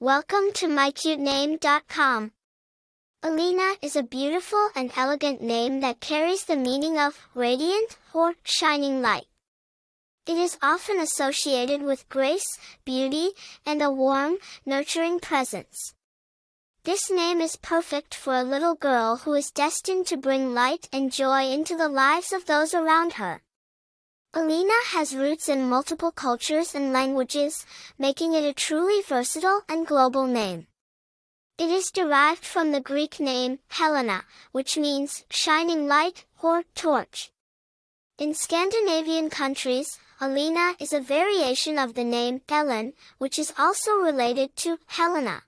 Welcome to mycutename.com. Elina is a beautiful and elegant name that carries the meaning of radiant or shining light. It is often associated with grace, beauty, and a warm, nurturing presence. This name is perfect for a little girl who is destined to bring light and joy into the lives of those around her. Elina has roots in multiple cultures and languages, making it a truly versatile and global name. It is derived from the Greek name Helena, which means shining light or torch. In Scandinavian countries, Elina is a variation of the name Ellen, which is also related to Helena.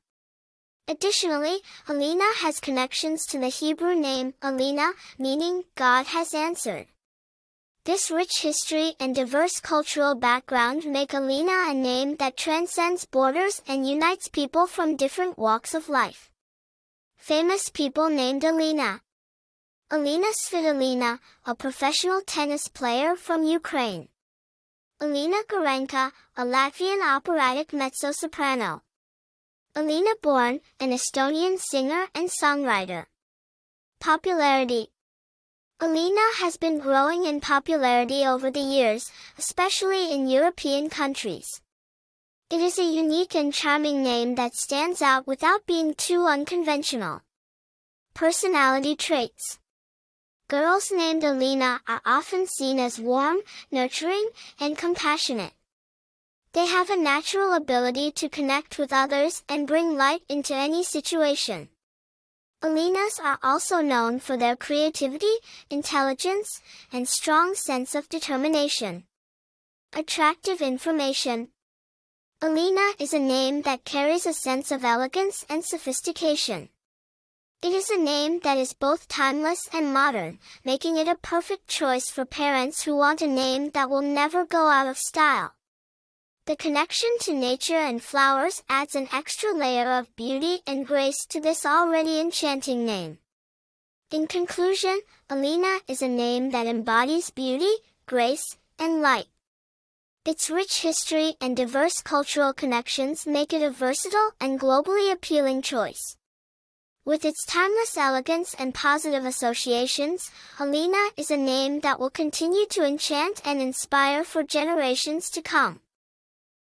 Additionally, Elina has connections to the Hebrew name Elina, meaning God has answered. This rich history and diverse cultural background make Elina a name that transcends borders and unites people from different walks of life. Famous people named Elina. Elina Svitolina, a professional tennis player from Ukraine. Elina Garanča, a Latvian operatic mezzo-soprano. Elina Born, an Estonian singer and songwriter. Popularity Elina has been growing in popularity over the years, especially in European countries. It is a unique and charming name that stands out without being too unconventional. Personality traits Girls named Elina are often seen as warm, nurturing, and compassionate. They have a natural ability to connect with others and bring light into any situation. Elinas are also known for their creativity, intelligence, and strong sense of determination. Attractive information. Elina is a name that carries a sense of elegance and sophistication. It is a name that is both timeless and modern, making it a perfect choice for parents who want a name that will never go out of style. The connection to nature and flowers adds an extra layer of beauty and grace to this already enchanting name. In conclusion, Elina is a name that embodies beauty, grace, and light. Its rich history and diverse cultural connections make it a versatile and globally appealing choice. With its timeless elegance and positive associations, Elina is a name that will continue to enchant and inspire for generations to come.